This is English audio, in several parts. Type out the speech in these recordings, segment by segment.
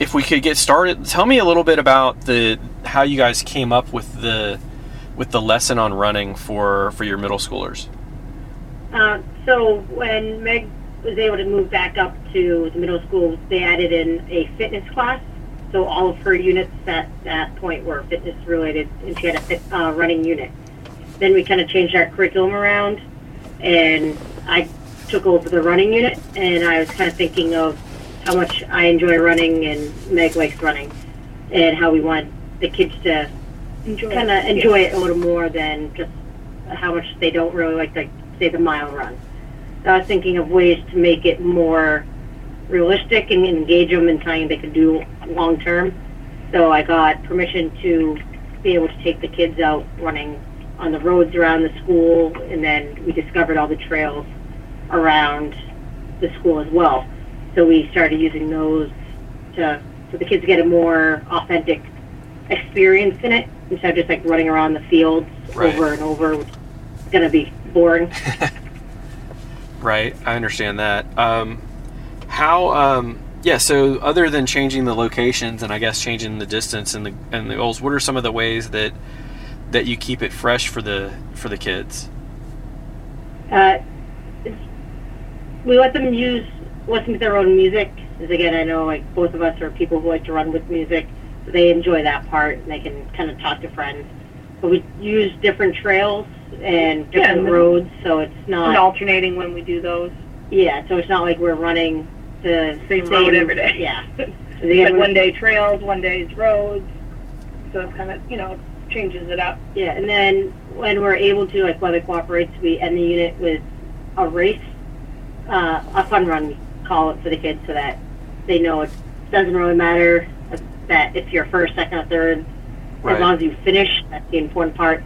if we could get started, tell me a little bit about the how you guys came up with the with the lesson on running for for your middle schoolers. Uh, so when Meg was able to move back up to the middle school, they added in a fitness class. So all of her units at that point were fitness related, and she had a fit, uh, running unit. Then we kind of changed our curriculum around, and I took over the running unit, and I was kind of thinking of how much I enjoy running and Meg likes running, and how we want the kids to kind of enjoy it a little more than just how much they don't really like, like say the mile run. So I was thinking of ways to make it more realistic and engage them in something they could do long term. So I got permission to be able to take the kids out running on the roads around the school, and then we discovered all the trails around the school as well. So we started using those to so the kids get a more authentic experience in it instead of just like running around the fields Right. over and over, which is going to be boring. Right, I understand that. Um, how? Um, yeah. So, other than changing the locations and I guess changing the distance and the and the goals, what are some of the ways that that you keep it fresh for the for the kids? Uh, we let them use listen to their own music. Because again, I know like both of us are people who like to run with music, so they enjoy that part and they can kind of talk to friends. But we use different trails and Yeah, different and roads, so it's not alternating when we do those. yeah. So it's not like we're running the Same road every day. Yeah. So like one day trails, one day's roads. So it's kind of, you know, changes it up. Yeah, and then when we're able to, like weather cooperates, we end the unit with a race, uh, a fun run, call it for the kids, so that they know it doesn't really matter that if you're first, second, or third, Right. as long as you finish. That's the important part.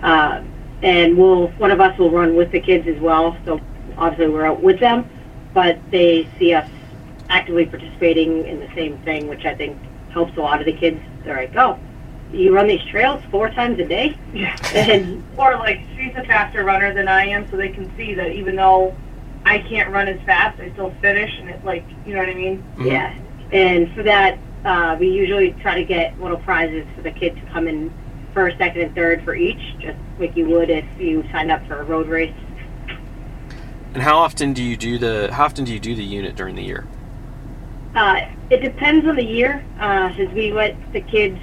Uh, and we'll one of us will run with the kids as well. So obviously we're out with them, but they see us actively participating in the same thing, which I think helps a lot of the kids. They're like, oh, you run these trails four times a day? Yeah. And Or like she's a faster runner than I am, so they can see that even though I can't run as fast, I still finish, and it's like, you know what I mean? Mhm. yeah, and for that, uh, we usually try to get little prizes for the kid to come in first, second, and third for each, just like you would if you signed up for a road race. And how often do you do the how often do you do the unit during the year? Uh, it depends on the year, uh, since we let the kids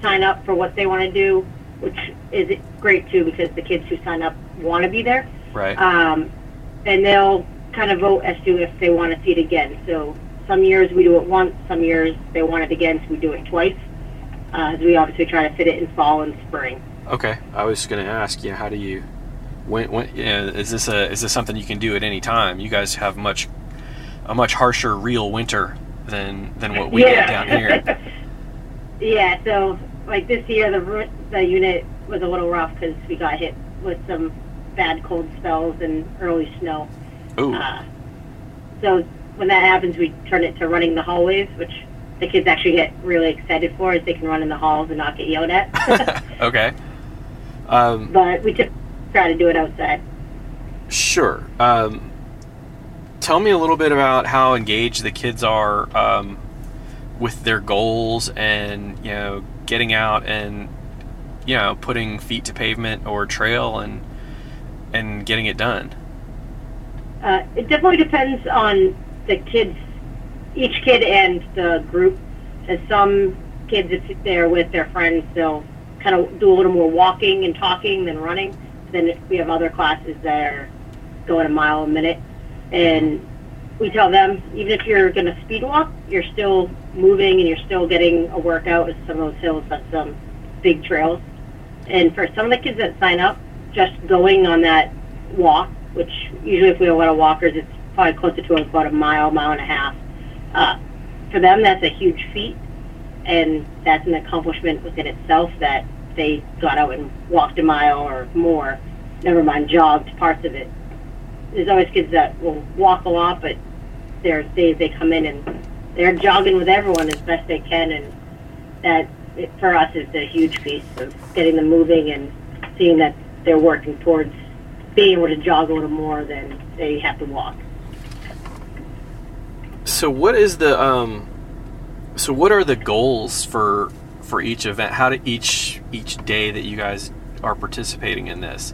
sign up for what they want to do, which is great too because the kids who sign up want to be there. Right. um, and they'll kind of vote as to if they want to see it again. So some years we do it once, some years they want it again, so we do it twice. Uh, we obviously try to fit it in fall and spring. Okay, I was going to ask you, how do you, when, when, yeah, is this a, is this something you can do at any time? You guys have much, a much harsher real winter than than what we get down here. yeah. So like this year, the the unit was a little rough because we got hit with some bad cold spells and early snow. Ooh, Uh, so when that happens, we turn it to running the hallways, which the kids actually get really excited for, as they can run in the halls and not get yelled at. okay. Um, but we just try to do it outside. Sure. Um, tell me a little bit about how engaged the kids are um, with their goals and you know getting out and you know putting feet to pavement or trail and and getting it done. Uh, it definitely depends on the kids, each kid and the group. As some kids, if they're with their friends, they'll kind of do a little more walking and talking than running. Then we have other classes that are going a mile a minute, and we tell them even if you're going to speed walk, you're still moving and you're still getting a workout with some of those hills, but some big trails. And for some of the kids that sign up, just going on that walk, which usually if we a lot of walkers, it's probably closer to about a mile, mile and a half. Uh, for them, that's a huge feat, and that's an accomplishment within itself that they got out and walked a mile or more, never mind jogged parts of it. There's always kids that will walk a lot, but there's days they come in and they're jogging with everyone as best they can, and that it, for us is a huge piece of getting them moving and seeing that they're working towards being able to jog a little more than they have to walk. So what is the um so what are the goals for for each event? How do each each day that you guys are participating in this?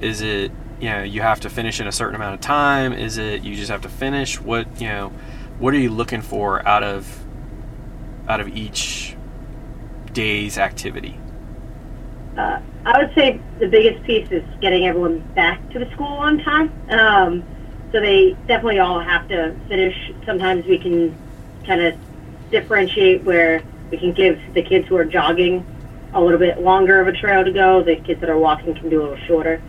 Is it you know you have to finish in a certain amount of time? Is it you just have to finish? What you know? What are you looking for out of out of each day's activity? Uh, I would say the biggest piece is getting everyone back to the school on time. Um, so they definitely all have to finish. Sometimes we can kind of differentiate where we can give the kids who are jogging a little bit longer of a trail to go. The kids that are walking can do a little shorter.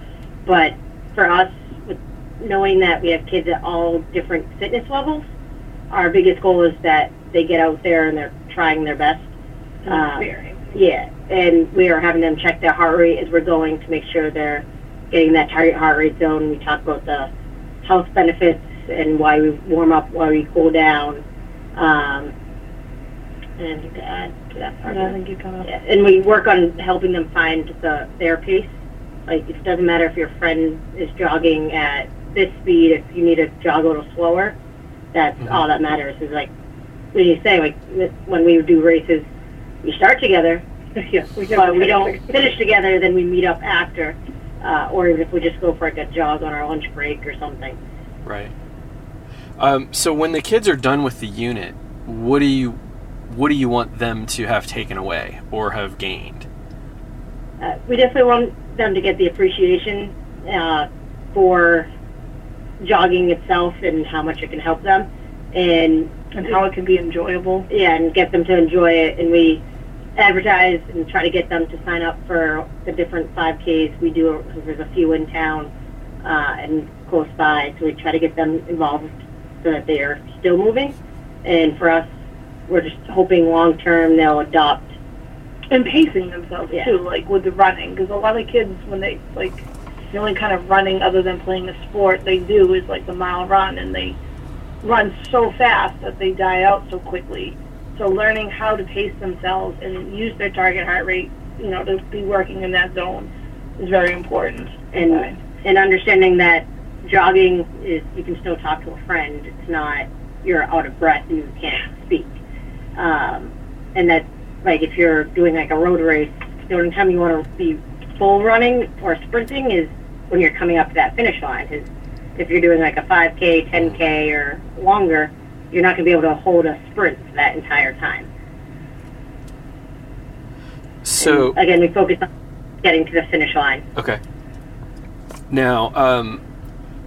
But for us, with knowing that we have kids at all different fitness levels, our biggest goal is that they get out there and they're trying their best. Um, yeah, and we are having them check their heart rate as we're going to make sure they're getting that target heart rate zone. We talk about the health benefits and why we warm up, why we cool down. Um, and to add to that part. Yeah, I think you kind of. Yeah, and we work on helping them find the their pace. Like it doesn't matter if your friend is jogging at this speed. If you need to jog a little slower, that's Mhm. all that matters. Is like when you say like when we do races, we start together, yeah, we but we don't finish together. Then we meet up after, uh, or even if we just go for like a jog on our lunch break or something. Right. Um, so when the kids are done with the unit, what do you what do you want them to have taken away or have gained? Uh, we definitely want them to get the appreciation uh, for jogging itself and how much it can help them, and and how it can be enjoyable. yeah, and get them to enjoy it. And we advertise and try to get them to sign up for the different 5Ks we do. Because there's a few in town uh, and close by, so we try to get them involved so that they are still moving. And for us, we're just hoping long term they'll adopt. and pacing themselves Yeah. too, like with the running, because a lot of kids when they like the only kind of running other than playing a sport they do is like the mile run, and they run so fast that they die out so quickly. So learning how to pace themselves and use their target heart rate, you know, to be working in that zone is very important. And and understanding that jogging is you can still talk to a friend. It's not you're out of breath and you can't speak. Um, and that like if you're doing like a road race, the only time you want to be full running or sprinting is when you're coming up to that finish line. 'Cause if you're doing like a 5K, 10K, or longer, you're not going to be able to hold a sprint for that entire time. So And again, we focus on getting to the finish line. okay. Now, um,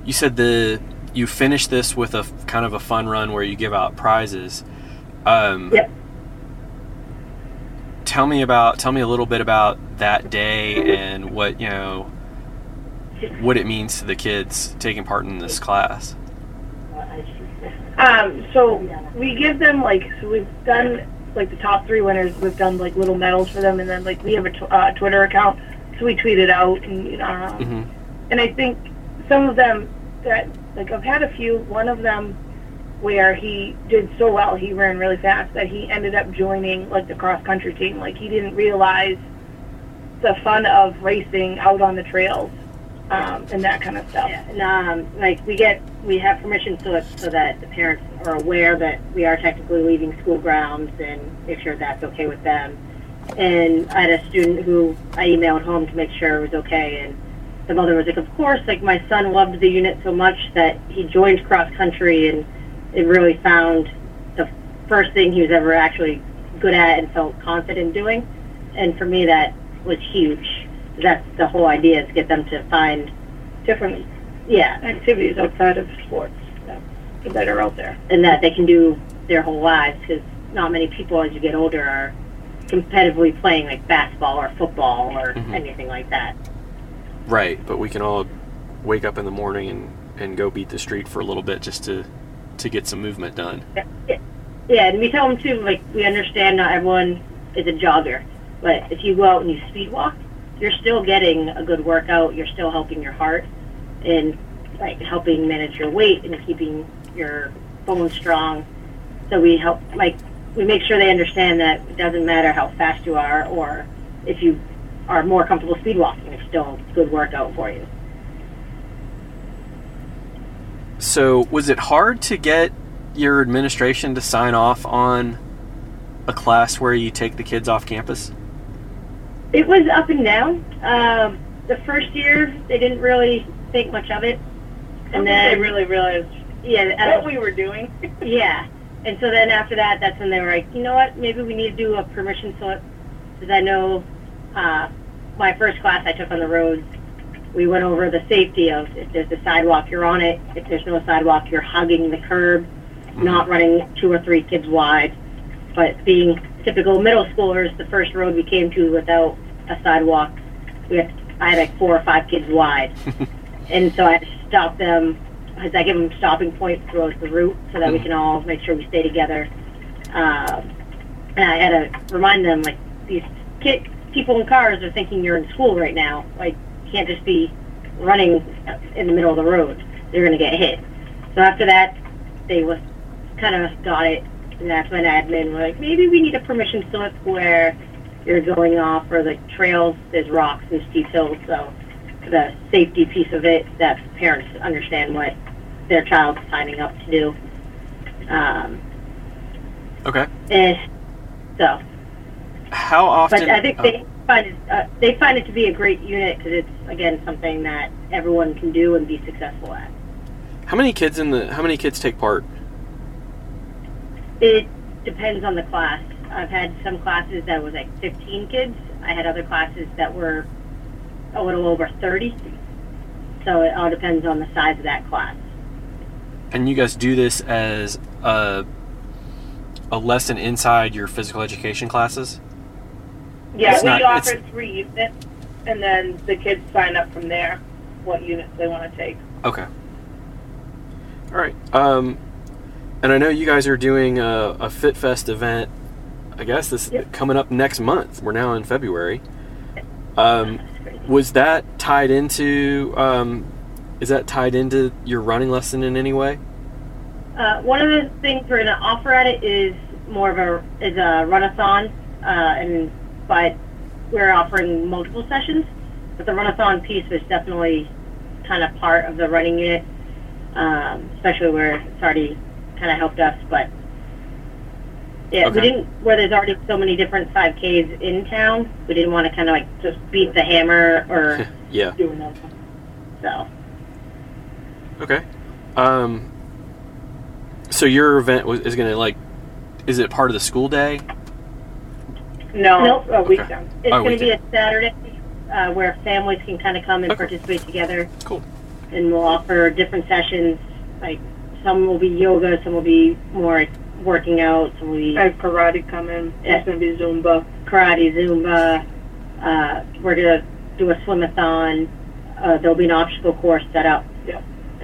you said the you finish this with a kind of a fun run where you give out prizes. Um, Yep. Tell me about tell me a little bit about that day and what you know what it means to the kids taking part in this class. Um, so we give them like so we've done like the top three winners. We've done like little medals for them, and then like we have a tw- uh, Twitter account, so we tweet it out, and you know, um, hmm and I think some of them that like I've had a few. One of them where he did so well, he ran really fast that he ended up joining like the cross country team. Like he didn't realize the fun of racing out on the trails um, and that kind of stuff. And um, like we get, we have permission so so that the parents are aware that we are technically leaving school grounds and make sure that's okay with them. And I had a student who I emailed home to make sure it was okay, and the mother was like, "Of course, like my son loved the unit so much that he joined cross country and it really found the first thing he was ever actually good at and felt confident doing." And for me, that was huge. That's the whole idea is to get them to find Different yeah, activities outside of sports that, that are out there. and that they can do their whole lives because not many people as you get older are competitively playing like basketball or football or Mhm. anything like that. Right, but we can all wake up in the morning and, and go beat the street for a little bit just to to get some movement done. yeah, Yeah, and we tell them too, like we understand not everyone is a jogger, but if you go out and you speed walk, you're still getting a good workout. You're still helping your heart and like helping manage your weight and keeping your bones strong. So we help, like we make sure they understand that it doesn't matter how fast you are or if you are more comfortable speed walking, it's still a good workout for you. So, was it hard to get your administration to sign off on a class where you take the kids off campus? It was up and down. Um, the first year, they didn't really think much of it, And then they really realized yeah, what we were doing. Yeah. And so then after that, that's when they were like, you know what, maybe we need to do a permission slip. Because I know uh, my first class I took on the roads, we went over the safety of if there's a sidewalk, you're on it. If there's no sidewalk, you're hugging the curb, not running two or three kids wide. But being typical middle schoolers, the first road we came to without a sidewalk, we had, I had like four or five kids wide. and so I had to stop them because I give them stopping points throughout the route so that we can all make sure we stay together. Um, and I had to remind them like these kid people in cars are thinking you're in school right now. Like you can't just be running in the middle of the road. They're going to get hit. So after that, they was kind of got it, that's when admin were like, maybe we need a permission slip where you're going off or the trails. There's rocks and steep hills, so the safety piece of it that parents understand what their child's signing up to do. Um, Okay. and so, How often? but I think oh, they find it, uh, they find it to be a great unit because it's again something that everyone can do and be successful at. how many kids in the? How many kids take part? It depends on the class. I've had some classes that was like 15 kids. I had other classes that were a little over 30. So it all depends on the size of that class. And you guys do this as a a lesson inside your physical education classes? Yeah, It's we not- offer it's- three units, and then the kids sign up from there what units they want to take. Okay. All right. Um, and I know you guys are doing a, a Fit Fest event. I guess this is Yep. coming up next month. We're now in February. Um, was that tied into? Um, is that tied into your running lesson in any way? Uh, one of the things we're going to offer at it is more of a is a runathon, uh, and but we're offering multiple sessions. But the runathon piece was definitely kind of part of the running unit, um, especially where it's already kind of helped us. But yeah, we didn't where there's already so many different 5Ks in town. We didn't want to kind of like just beat the hammer or yeah. Do another so. Okay. Um, so your event was, is going to like, is it part of the school day? No, Nope. a weekend. It's Oh, going to be a Saturday uh, where families can kind of come and Okay. participate together. Cool. and we'll offer different sessions. Like some will be yoga, some will be more working out, some will be I have karate coming. Yeah. There's going to be Zumba. karate, Zumba. Uh, we're gonna do a swimathon. Uh, there'll be an obstacle course set up. Yeah.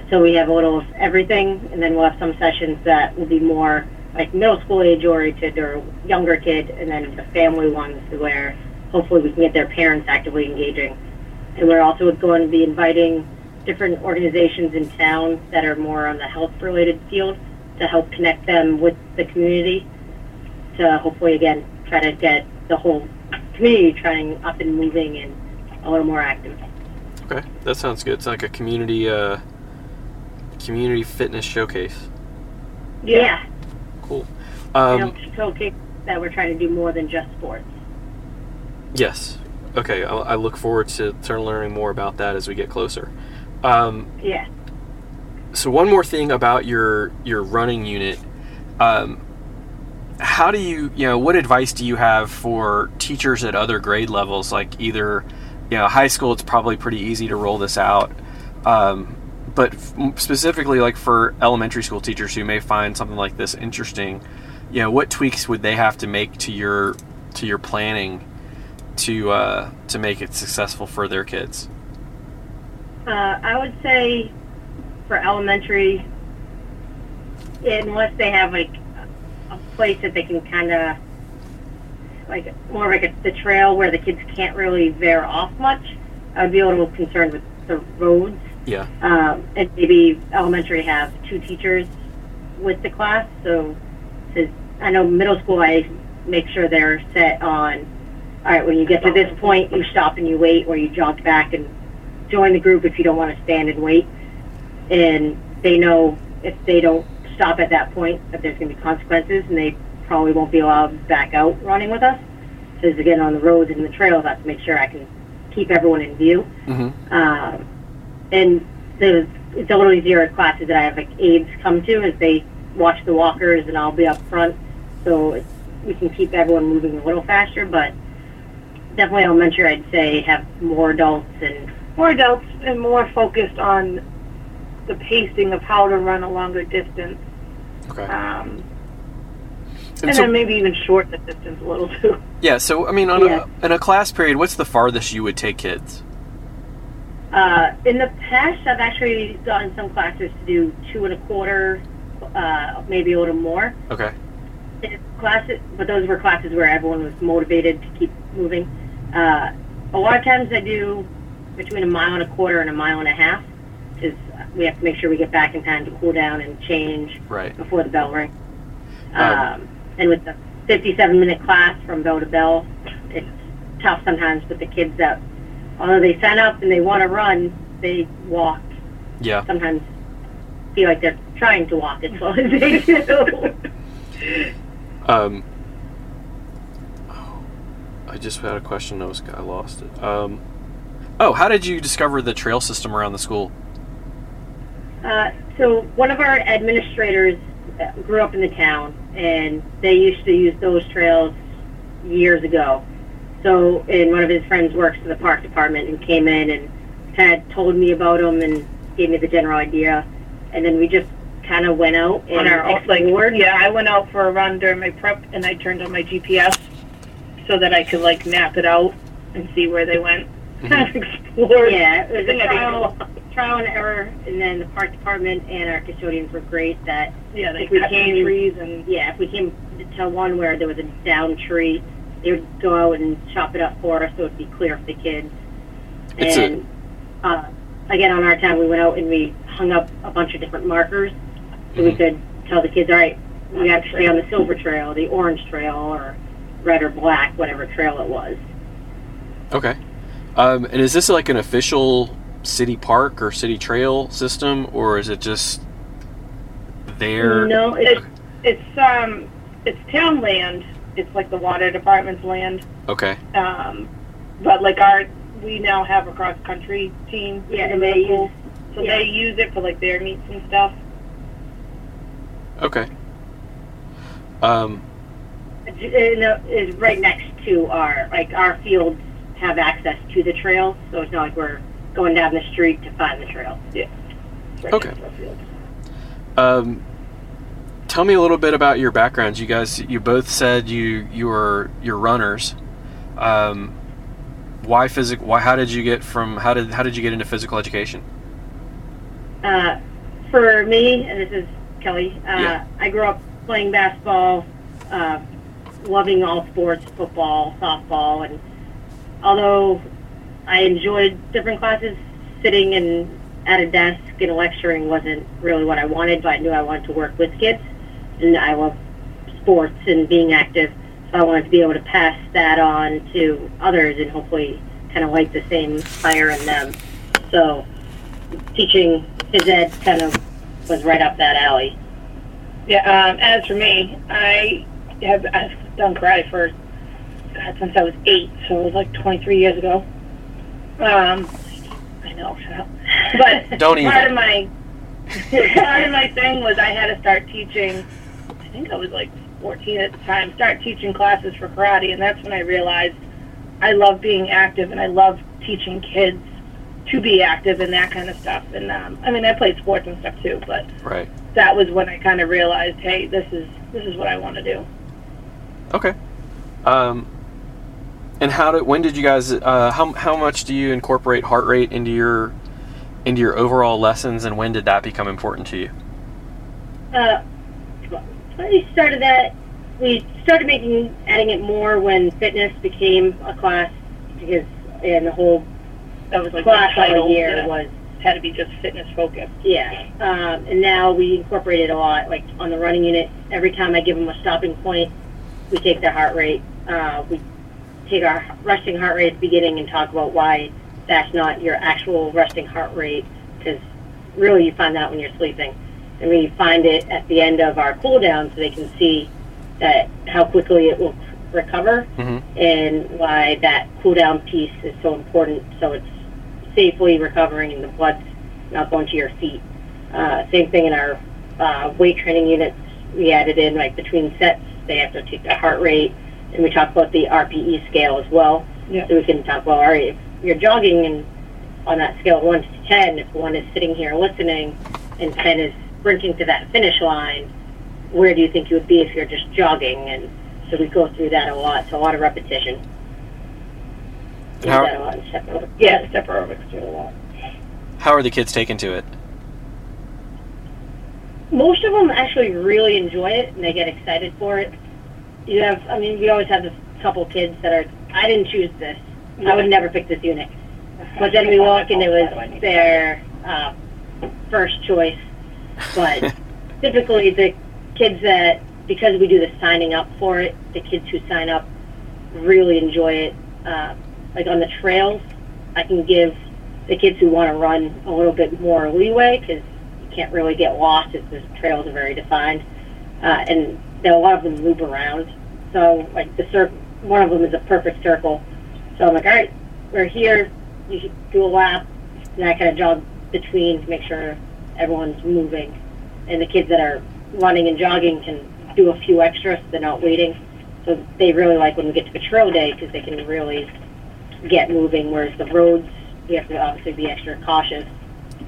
So we have a little of everything, and then we'll have some sessions that will be more like middle school age oriented or younger kid, and then the family ones where hopefully we can get their parents actively engaging. And we're also going to be inviting different organizations in town that are more on the health related field to help connect them with the community to hopefully again try to get the whole community trying up and moving and a little more active. Okay, that sounds good. It's like a community, uh, community fitness showcase. Yeah. Cool. and Um, showcase that we're trying to do more than just sports. yes. Okay, I, I look forward to, to learning more about that as we get closer. Um, Yeah. so one more thing about your your running unit. Um, how do you you know what advice do you have for teachers at other grade levels like either you know high school it's probably pretty easy to roll this out um, but f- specifically like for elementary school teachers who may find something like this interesting you know what tweaks would they have to make to your to your planning to uh, to make it successful for their kids Uh, I would say for elementary, unless they have like a place that they can kind of like more like a, the trail where the kids can't really veer off much, I'd be a little concerned with the roads. yeah Um, and maybe elementary have two teachers with the class. So, to, I know middle school, I make sure they're set on. All right, when you get to this point, you stop and you wait, or you jog back and join the group if you don't want to stand and wait. And they know if they don't stop at that point that there's going to be consequences, and they probably won't be allowed back out running with us. Because again, on the roads and the trails, I have to make sure I can keep everyone in view. Mm-hmm. Um, and the it's a little easier at classes that I have like aides come to as they watch the walkers, and I'll be up front, so it's, we can keep everyone moving a little faster. But definitely elementary, I'd say have more adults and More adults and more focused on the pacing of how to run a longer distance. Okay. Um, And and so, then maybe even shorten the distance a little too. yeah. So I mean, on Yeah. a in a class period, what's the farthest you would take kids? Uh, in the past, I've actually gotten some classes to do two and a quarter, uh, maybe a little more. Okay. Classes, but those were classes where everyone was motivated to keep moving. Uh, a lot of times, I do between a mile and a quarter and a mile and a half, because we have to make sure we get back in time to cool down and change Right. before the bell rings. Um, Um, and with the 57 minute class from bell to bell, it's tough sometimes with the kids that, although they sign up and they want to run, they walk. Yeah. Sometimes feel like they're trying to walk as slow as they do. Um. oh, I just had a question. I was I lost it. Um. Oh, how did you discover the trail system around the school? Uh, so one of our administrators uh, grew up in the town, and they used to use those trails years ago. So, and one of his friends works for the park department and came in and kind of told me about them and gave me the general idea. And then we just kind of went out and on our like explored. yeah i went out for a run during my prep and i turned on my gps so that i could like map it out and see where they went kind of explore Yeah, it was I a think I did trial, trial and error, and then the park department and our custodians were great. That yeah they If we cut some came- trees and yeah, if we came to one where there was a down tree, they would go out and chop it up for us so it'd be clear for the kids. It's a- and uh, again, on our time, we went out and we hung up a bunch of different markers so we Mhm. could tell the kids, all right, we have to stay on the silver trail, the orange trail, or red or black, whatever trail it was. Okay. Um, and is this like an official city park or city trail system, or is it just there? No, it's it's um it's town land it's like the water department's land Okay. um but like our we now have a cross country team Yeah, in and the they use- so yeah. they use it for like their meets and stuff Okay. Um, it uh, is right next to our like our fields have access to the trail, so it's not like we're going down the street to find the trail. It's right Okay. next to our field. um, tell me a little bit about your backgrounds. You guys, you both said you you were you're runners. Um, why physic? Why? How did you get from? How did how did you get into physical education? Uh, for me, and this is Kelly, uh, Yeah. I grew up playing basketball, uh, loving all sports, football, softball, and although I enjoyed different classes, sitting in at a desk and lecturing wasn't really what I wanted, but I knew I wanted to work with kids, and I love sports and being active, so I wanted to be able to pass that on to others and hopefully kind of light the same fire in them. So teaching phys ed kind of was right up that alley. Yeah, um, as for me, I have I've done karate for God since I was eight, so it was like 23 years ago. Um, I know, shut up. But Don't even. part of my part of my thing was I had to start teaching. I think I was like 14 at the time. Start teaching classes for karate, and that's when I realized I love being active and I love teaching kids to be active and that kind of stuff. And um, I mean, I played sports and stuff too, but Right. that was when I kind of realized, hey, this is this is what I want to do. Okay. Um, and how did when did you guys? Uh, how how much do you incorporate heart rate into your into your overall lessons, and when did that become important to you? Uh, when we started that, we started making adding it more when fitness became a class because and the whole That was like class the all title year yeah, was had to be just fitness focused. yeah. Um, and now we incorporate it a lot. Like on the running unit, every time I give them a stopping point, we take their heart rate. Uh, we take our resting heart rate at the beginning and talk about why that's not your actual resting heart rate because really you find that when you're sleeping. And we find it at the end of our cool down so they can see that how quickly it will recover Mhm. and why that cool down piece is so important. So it's safely recovering and the blood's not going to your feet. Uh, same thing in our uh, weight training units. We added in like between sets, they have to take their heart rate, and we talk about the RPE scale as well. Yeah. So we can talk about all right, if you're jogging and on that scale of one to ten, if one is sitting here listening and ten is sprinting to that finish line, where do you think you would be if you're just jogging? And so we go through that a lot. So a lot of repetition. We do How- that a lot in step aerobics. Yeah, step aerobics do a lot. How are the kids taken to it? most of them actually really enjoy it and they get excited for it. You have, I mean, we always have this couple kids that are, I didn't choose this. I would never pick this unit. But then we walk and it was their uh, first choice. But typically the kids that, because we do the signing up for it, the kids who sign up really enjoy it. Uh, like on the trails, I can give the kids who want to run a little bit more leeway because you can't really get lost as the trails are very defined. Uh, and a lot of them loop around. So like the circle, one of them is a perfect circle. So I'm like, all right, we're here. You should do a lap. And I kind of jog between to make sure everyone's moving. And the kids that are running and jogging can do a few extras. They're not waiting. So they really like when we get to patrol day because they can really get moving. Whereas the roads, you have to obviously be extra cautious.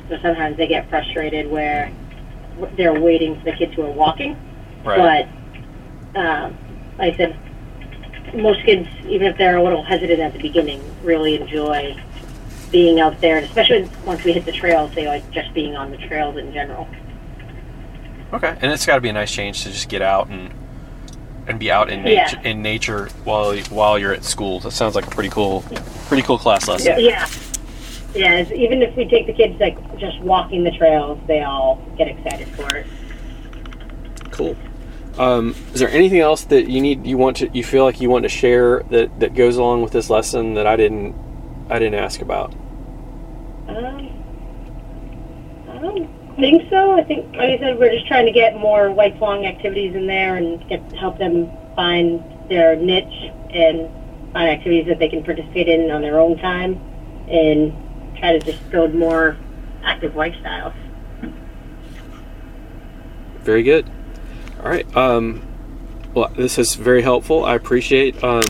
So sometimes they get frustrated where they're waiting for the kids who are walking. Right. But um, I said, most kids, even if they're a little hesitant at the beginning, really enjoy being out there, and especially once we hit the trails, they like just being on the trails in general. Okay. And it's got to be a nice change to just get out and and be out in Yeah. nature in nature while while you're at school. That sounds like a pretty cool pretty cool class lesson. Yeah. Yeah. Yeah, even if we take the kids like just walking the trails, they all get excited for it. Cool. Um, is there anything else that you need you want to you feel like you want to share that that goes along with this lesson that I didn't I didn't ask about? Um, I don't think so. I think, like I said, we're just trying to get more lifelong activities in there and get help them find their niche and find activities that they can participate in on their own time, and try to just build more active lifestyles. Very good. All right. Um, well, this is very helpful. I appreciate um,